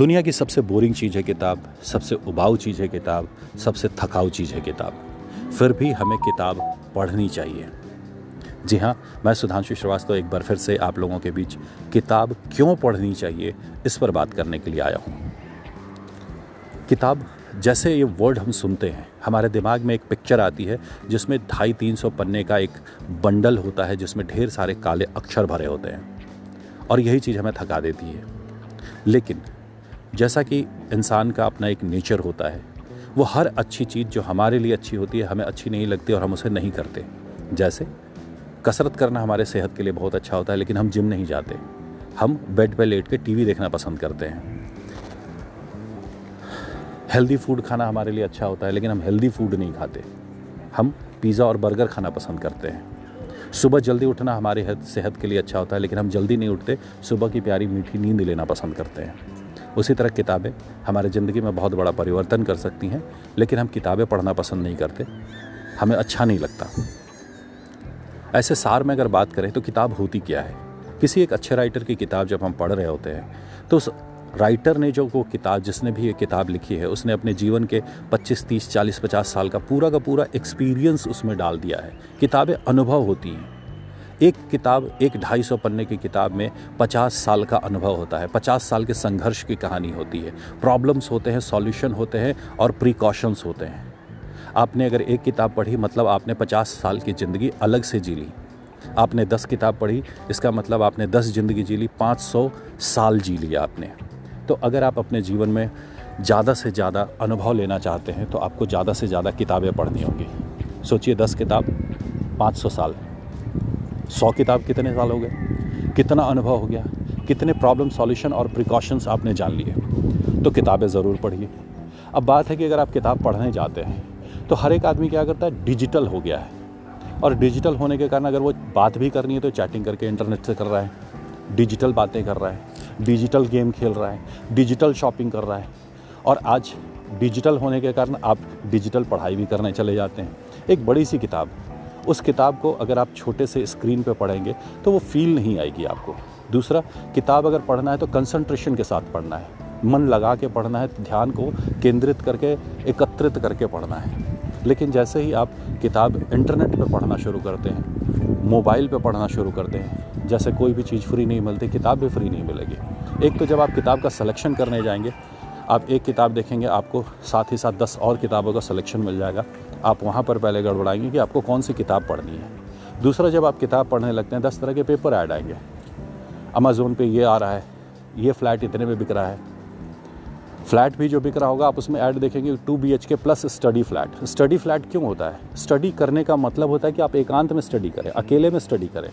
दुनिया की सबसे बोरिंग चीज़ है किताब, सबसे उबाऊ चीज़ है किताब, सबसे थकाऊ चीज़ है किताब। फिर भी हमें किताब पढ़नी चाहिए। जी हाँ मैं सुधांशु श्रीवास्तव एक बार फिर से आप लोगों के बीच किताब क्यों पढ़नी चाहिए, इस पर बात करने के लिए आया हूँ। किताब, जैसे ये वर्ड हम सुनते हैं, हमारे दिमाग में एक पिक्चर आती है, जिसमें ढाई तीन सौ पन्ने का एक बंडल होता है, जिसमें ढेर सारे काले अक्षर भरे होते हैं। और यही चीज़ हमें थका देती है। लेकिन जैसा कि इंसान का अपना एक नेचर होता है, वो हर अच्छी चीज़ जो हमारे लिए अच्छी होती है, हमें अच्छी नहीं लगती और हम उसे नहीं करते। जैसे, कसरत करना हमारे सेहत के लिए बहुत अच्छा होता है, लेकिन हम जिम नहीं जाते। हम बेड पर लेट के टीवी देखना पसंद करते हैं। हेल्दी फ़ूड खाना हमारे लिए अच्छा होता है, लेकिन हम हेल्दी फ़ूड नहीं खाते। हम पिज़्ज़ा और बर्गर खाना पसंद करते हैं। सुबह जल्दी उठना हमारे सेहत के लिए अच्छा होता है, लेकिन हम जल्दी नहीं उठते। सुबह की प्यारी मीठी नींद लेना पसंद करते हैं। उसी तरह किताबें हमारे ज़िंदगी में बहुत बड़ा परिवर्तन कर सकती हैं लेकिन हम किताबें पढ़ना पसंद नहीं करते। हमें अच्छा नहीं लगता। ऐसे सार में अगर बात करें तो किताब होती क्या है? किसी एक अच्छे राइटर की किताब जब हम पढ़ रहे होते हैं तो उस राइटर ने जो वो किताब जिसने भी ये किताब लिखी है उसने अपने जीवन के 25, 30, 40, 50 साल का पूरा का पूरा एक्सपीरियंस उसमें डाल दिया है। किताबें अनुभव होती हैं। एक किताब, एक ढाई सौ पन्ने की किताब में पचास साल का अनुभव होता है। पचास साल के संघर्ष की कहानी होती है। प्रॉब्लम्स होते हैं, सॉल्यूशन होते हैं और प्रिकॉशंस होते हैं। आपने अगर एक किताब पढ़ी मतलब आपने पचास साल की ज़िंदगी अलग से जी ली। आपने दस किताब पढ़ी, इसका मतलब आपने दस ज़िंदगी जी ली, पाँच सौ साल जी लिया आपने। तो अगर आप अपने जीवन में ज़्यादा से ज़्यादा अनुभव लेना चाहते हैं तो आपको ज़्यादा से ज़्यादा किताबें पढ़नी होंगी। सोचिए, दस किताब, पाँच सौ साल। सौ किताब कितने साल हो गए? कितना अनुभव हो गया? कितने प्रॉब्लम सॉल्यूशन और प्रिकॉशंस आपने जान लिए? तो किताबें ज़रूर पढ़िए। अब बात है कि अगर आप किताब पढ़ने जाते हैं तो हर एक आदमी क्या करता है? डिजिटल हो गया है। और डिजिटल होने के कारण अगर वो बात भी करनी है तो चैटिंग करके इंटरनेट से कर रहा है। डिजिटल बातें कर रहा है। डिजिटल गेम खेल रहा है। डिजिटल शॉपिंग कर रहा है। और आज डिजिटल होने के कारण आप डिजिटल पढ़ाई भी करने चले जाते हैं। एक बड़ी सी किताब उस किताब को अगर आप छोटे से स्क्रीन पर पढ़ेंगे तो वो फील नहीं आएगी आपको। दूसरा, किताब अगर पढ़ना है तो कंसंट्रेशन के साथ पढ़ना है। मन लगा के पढ़ना है, ध्यान को केंद्रित करके, एकत्रित करके पढ़ना है। लेकिन जैसे ही आप किताब इंटरनेट पे पढ़ना शुरू करते हैं मोबाइल पे पढ़ना शुरू करते हैं, जैसे कोई भी चीज़ फ्री नहीं मिलती, किताब भी फ्री नहीं मिलेगी। एक तो जब आप किताब का सिलेक्शन करने जाएँगे, आप एक किताब देखेंगे, आपको साथ ही साथ दस और किताबों का सिलेक्शन मिल जाएगा। आप वहाँ पर पहले गड़बड़ाएँगे कि आपको कौन सी किताब पढ़नी है। दूसरा, जब आप किताब पढ़ने लगते हैं, दस तरह के पेपर ऐड आएँगे। अमेज़ोन पे ये आ रहा है, ये फ्लैट इतने में बिक रहा है। फ्लैट भी जो बिक रहा होगा, आप उसमें ऐड देखेंगे two B H K plus study flat. Study flat क्यों होता है? स्टडी करने का मतलब होता है कि आप एकांत में स्टडी करें, अकेले में स्टडी करें।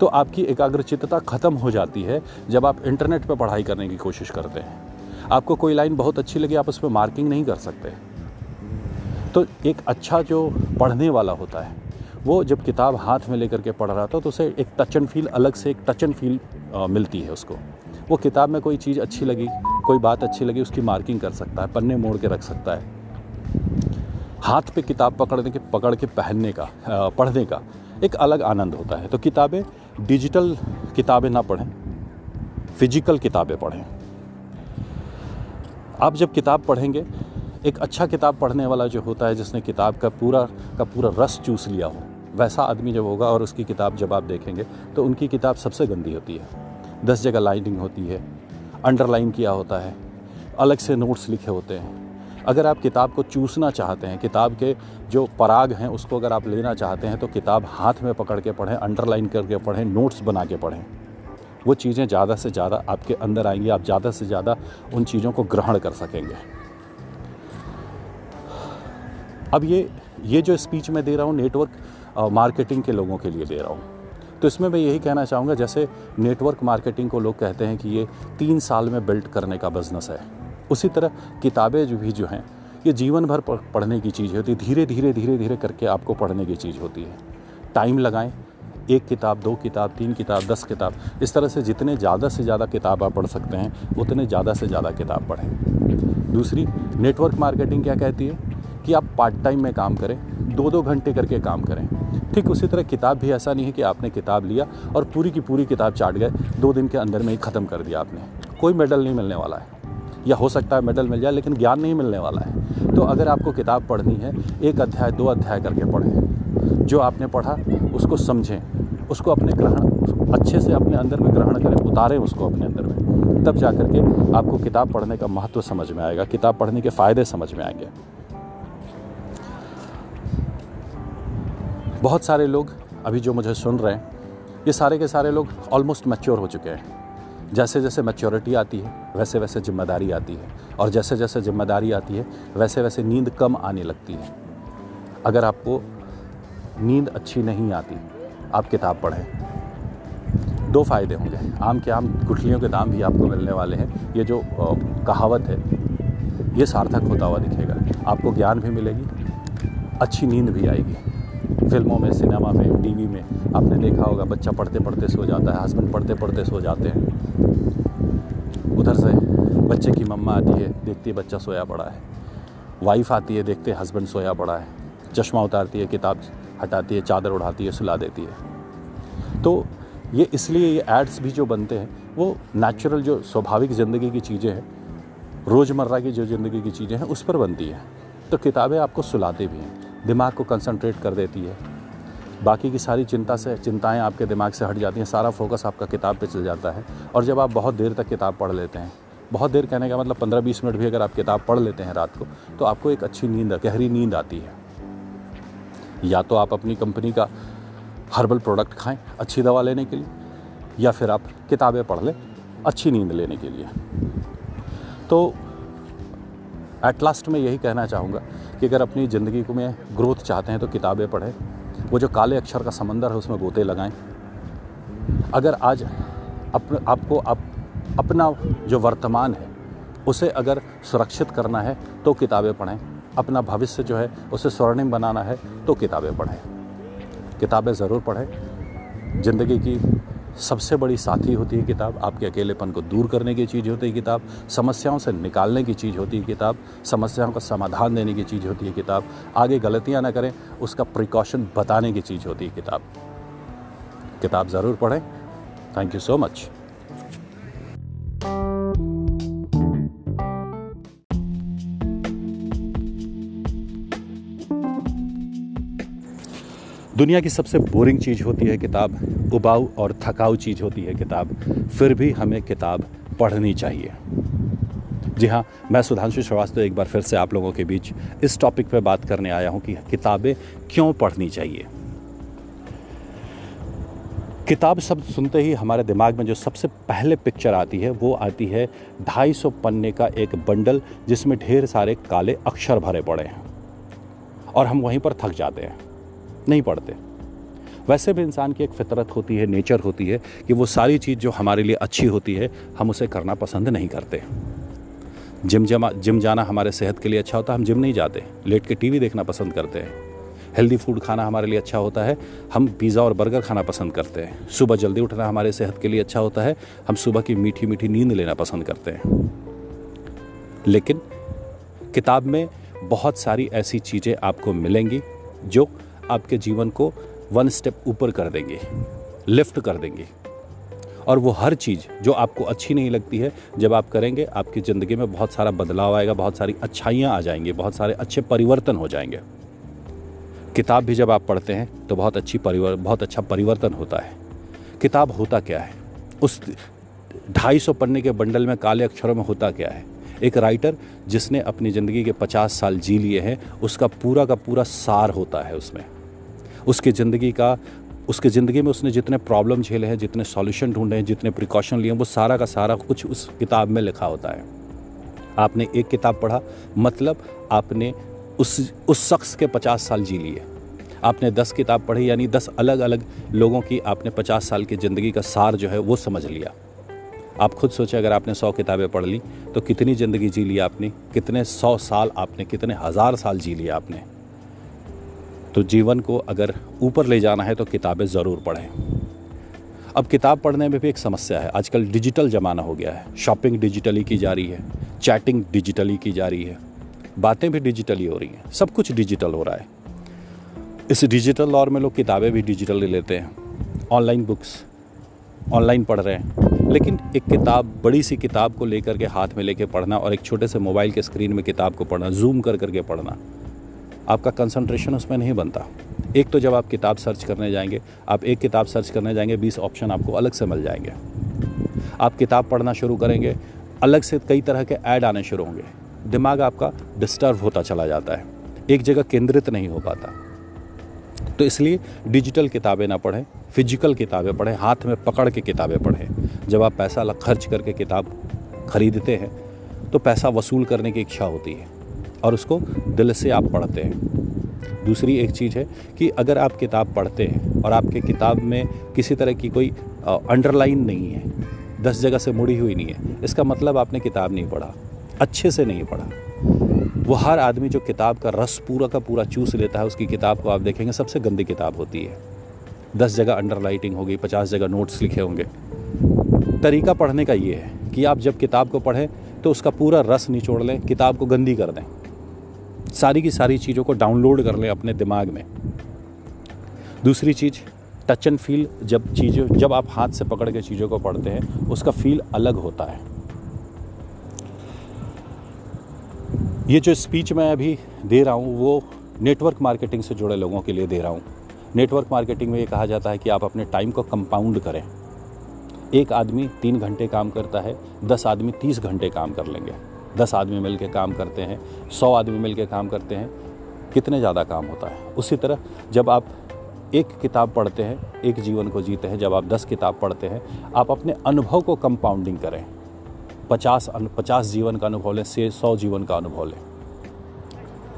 तो आपकी एकाग्रचितता खत्म हो जाती है जब आप इंटरनेट पर पढ़ाई करने की कोशिश करते हैं। आपको कोई लाइन बहुत अच्छी लगी, आप उस पर मार्किंग नहीं कर सकते। तो एक अच्छा जो पढ़ने वाला होता है, वो जब किताब हाथ में लेकर के पढ़ रहा था तो उसे एक टच एंड फील अलग से एक टच एंड फील मिलती है उसको। वो किताब में कोई चीज़ अच्छी लगी, कोई बात अच्छी लगी, उसकी मार्किंग कर सकता है, पन्ने मोड़ के रख सकता है। हाथ पे किताब पकड़ने के, पकड़ के पहनने का पढ़ने का एक अलग आनंद होता है। तो किताबें डिजिटल किताबें ना पढ़ें फ़िज़िकल किताबें पढ़ें। आप जब किताब पढ़ेंगे एक अच्छा किताब पढ़ने वाला जो होता है, जिसने किताब का पूरा का पूरा रस चूस लिया हो, वैसा आदमी जब होगा और उसकी किताब जब आप देखेंगे तो उनकी किताब सबसे गंदी होती है। दस जगह लाइनिंग होती है, अंडरलाइन किया होता है, अलग से नोट्स लिखे होते हैं। अगर आप किताब को चूसना चाहते हैं, किताब के जो पराग हैं, उसको अगर आप लेना चाहते हैं तो किताब हाथ में पकड़ के पढ़ें, अंडरलाइन करके पढ़ें, नोट्स बना के पढ़ें। वो चीज़ें ज़्यादा से ज़्यादा आपके अंदर आएँगी, आप ज़्यादा से ज़्यादा उन चीज़ों को ग्रहण कर सकेंगे। अब ये ये जो स्पीच मैं दे रहा हूँ नेटवर्क मार्केटिंग के लोगों के लिए दे रहा हूँ। तो इसमें मैं यही कहना चाहूँगा, जैसे नेटवर्क मार्केटिंग को लोग कहते हैं कि ये तीन साल में बिल्ड करने का बिज़नेस है। उसी तरह किताबें जो भी जो हैं, ये जीवन भर पढ़ने की चीज़ होती है धीरे धीरे धीरे धीरे करके आपको पढ़ने की चीज़ होती है। टाइम लगाएँ, एक किताब, दो किताब, तीन किताब, दस किताब, इस तरह से जितने ज़्यादा से ज़्यादा किताब आप पढ़ सकते हैं, उतने ज़्यादा से ज़्यादा किताब पढ़ें। दूसरी नेटवर्क मार्केटिंग क्या कहती है? कि आप पार्ट टाइम में काम करें दो दो घंटे करके काम करें। ठीक उसी तरह किताब भी ऐसा नहीं है कि आपने किताब लिया और पूरी की पूरी किताब चाट गए, दो दिन के अंदर में ही ख़त्म कर दिया आपने। कोई मेडल नहीं मिलने वाला है। या हो सकता है मेडल मिल जाए, लेकिन ज्ञान नहीं मिलने वाला है। तो अगर आपको किताब पढ़नी है, एक अध्याय, दो अध्याय करके पढ़ें। जो आपने पढ़ा, उसको समझें। उसको अपने ग्रहण, अच्छे से अपने अंदर में ग्रहण करें, उतारें उसको अपने अंदर में। तब जा कर के आपको किताब पढ़ने का महत्व समझ में आएगा, किताब पढ़ने के फ़ायदे समझ में आएँगे। बहुत सारे लोग अभी जो मुझे सुन रहे हैं, ये सारे के सारे लोग ऑलमोस्ट मैच्योर हो चुके हैं। जैसे जैसे मैच्योरिटी आती है, वैसे वैसे ज़िम्मेदारी आती है। और जैसे जैसे ज़िम्मेदारी आती है, वैसे वैसे नींद कम आने लगती है। अगर आपको नींद अच्छी नहीं आती, आप किताब पढ़ें। दो फ़ायदे होंगे। आम के आम गुठलियों के दाम भी आपको मिलने वाले हैं। ये जो कहावत है, ये सार्थक होता हुआ दिखेगा। आपको ज्ञान भी मिलेगी, अच्छी नींद भी आएगी। फ़िल्मों में, सिनेमा में, टीवी में, आपने देखा होगा, बच्चा पढ़ते पढ़ते सो जाता है, हस्बैंड पढ़ते पढ़ते सो जाते हैं। उधर से बच्चे की मम्मा आती है, देखती है बच्चा सोया पड़ा है। वाइफ आती है, देखते हस्बैंड सोया पड़ा है। चश्मा उतारती है, किताब हटाती है, चादर उड़ाती है, सुला देती है। तो ये इसलिए ये एड्स भी जो बनते हैं, वो नेचुरल जो स्वाभाविक ज़िंदगी की चीज़ें हैं, रोज़मर्रा की जो ज़िंदगी की चीज़ें हैं, उस पर बनती है। तो किताबें आपको सुलाते भी हैं। दिमाग को कंसंट्रेट कर देती है। बाकी की सारी चिंता से, चिंताएँ आपके दिमाग से हट जाती हैं, सारा फोकस आपका किताब पे चल जाता है। और जब आप बहुत देर तक किताब पढ़ लेते हैं, बहुत देर कहने का मतलब पंद्रह बीस मिनट भी अगर आप किताब पढ़ लेते हैं रात को तो आपको एक अच्छी नींद, गहरी नींद आती है। या तो आप अपनी कंपनी का हर्बल प्रोडक्ट खाएँ, अच्छी दवा लेने के लिए, या फिर आप किताबें पढ़ लें, अच्छी नींद लेने के लिए। तो एट लास्ट मैं यही कहना चाहूँगा कि अगर अपनी ज़िंदगी को में ग्रोथ चाहते हैं तो किताबें पढ़ें वो जो काले अक्षर का समंदर है उसमें गोते लगाएँ। अगर आज अप, आपको अप, अपना जो वर्तमान है उसे अगर सुरक्षित करना है तो किताबें पढ़ें। अपना भविष्य जो है उसे स्वर्णिम बनाना है तो किताबें पढ़ें। किताबें ज़रूर पढ़ें। ज़िंदगी की सबसे बड़ी साथी होती है किताब, आपके अकेलेपन को दूर करने की चीज़ होती है किताब, समस्याओं से निकालने की चीज़ होती है किताब, समस्याओं का समाधान देने की चीज़ होती है किताब, आगे गलतियाँ ना करें, उसका प्रिकॉशन बताने की चीज़ होती है किताब। किताब ज़रूर पढ़ें। थैंक यू सो मच दुनिया की सबसे बोरिंग चीज़ होती है किताब, उबाऊ और थकाऊ चीज़ होती है किताब। फिर भी हमें किताब पढ़नी चाहिए। जी हाँ मैं सुधांशु श्रीवास्तव एक बार फिर से आप लोगों के बीच इस टॉपिक पर बात करने आया हूँ कि किताबें क्यों पढ़नी चाहिए। किताब शब्द सुनते ही हमारे दिमाग में जो सबसे पहले पिक्चर आती है, वो आती है 250 पन्ने का एक बंडल जिसमें ढेर सारे काले अक्षर भरे पड़े हैं और हम वहीं पर थक जाते हैं। नहीं पढ़ते। वैसे भी इंसान की एक फितरत होती है, नेचर होती है कि वो सारी चीज़ जो हमारे लिए अच्छी होती है, हम उसे करना पसंद नहीं करते। जिम जमा, जिम जाना हमारे सेहत के लिए अच्छा होता है, हम जिम नहीं जाते। लेट के टीवी देखना पसंद करते हैं। हेल्दी फ़ूड खाना हमारे लिए अच्छा होता है, हम पिज़्ज़ा और बर्गर खाना पसंद करते हैं। सुबह जल्दी उठना हमारे सेहत के लिए अच्छा होता है, हम सुबह की मीठी मीठी नींद लेना पसंद करते हैं। लेकिन किताब में बहुत सारी ऐसी चीज़ें आपको मिलेंगी जो आपके जीवन को वन स्टेप ऊपर कर देंगे लिफ्ट कर देंगे। और वो हर चीज़ जो आपको अच्छी नहीं लगती है, जब आप करेंगे, आपकी ज़िंदगी में बहुत सारा बदलाव आएगा, बहुत सारी अच्छाइयाँ आ जाएँगी, बहुत सारे अच्छे परिवर्तन हो जाएँगे। किताब भी जब आप पढ़ते हैं तो बहुत अच्छी परिवर, बहुत अच्छा परिवर्तन होता है। किताब होता क्या है? उस ढाई सौ पन्ने के बंडल में, काले अक्षरों में होता क्या है? एक राइटर जिसने अपनी ज़िंदगी के पचास साल जी लिए हैं, उसका पूरा का पूरा सार होता है उसमें। उसकी ज़िंदगी का, उसकी ज़िंदगी में उसने जितने प्रॉब्लम झेले हैं, जितने सॉल्यूशन ढूंढे हैं, जितने प्रिकॉशन लिए हैं, वो सारा का सारा कुछ उस किताब में लिखा होता है। आपने एक किताब पढ़ा मतलब आपने उस उस शख्स के पचास साल जी लिए। आपने दस किताब पढ़ी, यानी दस अलग अलग लोगों की आपने पचास साल की ज़िंदगी का सार जो है, वो समझ लिया। आप खुद सोचें, अगर आपने सौ किताबें पढ़ ली तो कितनी ज़िंदगी जी ली आपने? कितने सौ साल आपने, कितने हज़ार साल जी लिया आपने? तो जीवन को अगर ऊपर ले जाना है तो किताबें ज़रूर पढ़ें। अब किताब पढ़ने में भी एक समस्या है। आजकल डिजिटल ज़माना हो गया है। शॉपिंग डिजिटली की जा रही है। चैटिंग डिजिटली की जा रही है। बातें भी डिजिटली हो रही हैं। सब कुछ डिजिटल हो रहा है। इस डिजिटल दौर में लोग किताबें भी डिजिटली लेते हैं। ऑनलाइन बुक्स, ऑनलाइन पढ़ रहे हैं। लेकिन एक किताब, बड़ी सी किताब को लेकर के हाथ में लेके पढ़ना और एक छोटे से मोबाइल के स्क्रीन में किताब को पढ़ना, जूम कर करके पढ़ना आपका कंसंट्रेशन उसमें नहीं बनता। एक तो जब आप किताब सर्च करने जाएँगे, आप एक किताब सर्च करने जाएँगे, बीस ऑप्शन आपको अलग से मिल जाएँगे। आप किताब पढ़ना शुरू करेंगे, अलग से कई तरह के ऐड आने शुरू होंगे। दिमाग आपका डिस्टर्ब होता चला जाता है। एक जगह केंद्रित नहीं हो पाता। तो इसलिए डिजिटल किताबें ना पढ़ें फ़िज़िकल किताबें पढ़ें, हाथ में पकड़ के किताबें पढ़ें। जब आप पैसा खर्च करके किताब खरीदते हैं तो पैसा वसूल करने की इच्छा होती है। और उसको दिल से आप पढ़ते हैं। दूसरी एक चीज़ है कि अगर आप किताब पढ़ते हैं और आपके किताब में किसी तरह की कोई अंडरलाइन नहीं है, दस जगह से मुड़ी हुई नहीं है, इसका मतलब आपने किताब नहीं पढ़ा, अच्छे से नहीं पढ़ा। वो हर आदमी जो किताब का रस पूरा का पूरा चूस लेता है, उसकी किताब को आप देखेंगे, सबसे गंदी किताब होती है। दस जगह अंडरलाइटिंग होगी, पचास जगह नोट्स लिखे होंगे। तरीका पढ़ने का ये है कि आप जब किताब को पढ़ें तो उसका पूरा रस निचोड़ लें, किताब को गंदी कर दें। सारी की सारी चीज़ों को डाउनलोड कर लें अपने दिमाग में। दूसरी चीज़ टच एंड फील जब चीज़ें, जब आप हाथ से पकड़ के चीज़ों को पढ़ते हैं, उसका फील अलग होता है। ये जो स्पीच मैं अभी दे रहा हूँ, वो नेटवर्क मार्केटिंग से जुड़े लोगों के लिए दे रहा हूँ। नेटवर्क मार्केटिंग में ये कहा जाता है कि आप अपने टाइम को कंपाउंड करें। एक आदमी तीन घंटे काम करता है, दस आदमी तीस घंटे काम कर लेंगे। दस आदमी मिल के काम करते हैं, सौ आदमी मिल के काम करते हैं, कितने ज़्यादा काम होता है? उसी तरह जब आप एक किताब पढ़ते हैं, एक जीवन को जीते हैं, जब आप दस किताब पढ़ते हैं, आप अपने अनुभव को कंपाउंडिंग करें। पचास पचास जीवन का अनुभव लें, से सौ जीवन का अनुभव लें।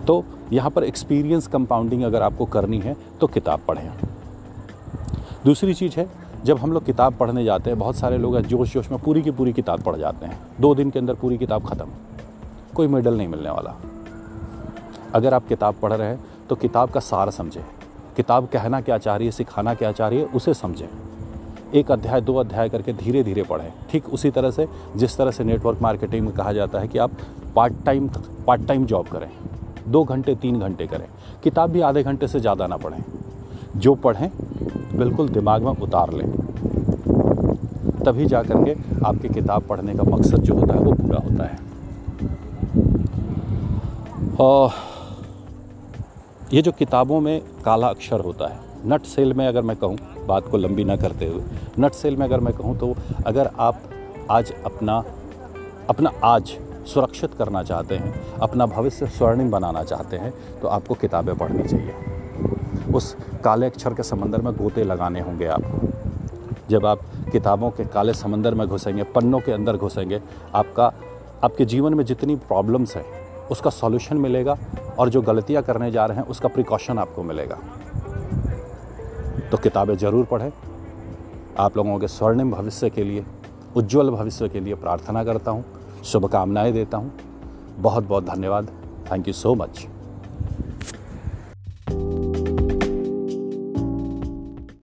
तो यहाँ पर एक्सपीरियंस कंपाउंडिंग अगर आपको करनी है तो किताब पढ़ें। दूसरी चीज़ है जब हम लोग किताब पढ़ने जाते हैं, बहुत सारे लोग जोश जोश में पूरी की पूरी किताब पढ़ जाते हैं। दो दिन के अंदर पूरी किताब ख़त्म। कोई मेडल नहीं मिलने वाला। अगर आप किताब पढ़ रहे हैं तो किताब का सार समझें। किताब कहना क्या चाह रही है, सिखाना क्या चाह रही है, उसे समझें। एक अध्याय, दो अध्याय करके धीरे धीरे पढ़ें। ठीक उसी तरह से, जिस तरह से नेटवर्क मार्केटिंग में कहा जाता है कि आप part time part time job करें। दो घंटे, तीन घंटे करें। किताब भी आधे घंटे से ज़्यादा ना पढ़ें। जो पढ़ें, बिल्कुल दिमाग में उतार लें। तभी जा कर के आपकी किताब पढ़ने का मकसद जो होता है, वो पूरा होता है। और ये जो किताबों में काला अक्षर होता है, नट सेल में अगर मैं कहूँ, बात को लंबी ना करते हुए, नट सेल में अगर मैं कहूँ तो अगर आप आज अपना अपना आज सुरक्षित करना चाहते हैं, अपना भविष्य स्वर्णिम बनाना चाहते हैं तो आपको किताबें पढ़नी चाहिए। उस काले अक्षर के समंदर में गोते लगाने होंगे आपको जब आप किताबों के काले समंदर में घुसेंगे, पन्नों के अंदर घुसेंगे, आपका, आपके जीवन में जितनी प्रॉब्लम्स हैं, उसका सॉल्यूशन मिलेगा और जो गलतियाँ करने जा रहे हैं, उसका प्रिकॉशन आपको मिलेगा। तो किताबें ज़रूर पढ़ें। आप लोगों के स्वर्णिम भविष्य के लिए, उज्जवल भविष्य के लिए प्रार्थना करता हूँ। शुभकामनाएँ देता हूँ। बहुत बहुत धन्यवाद। Thank you so much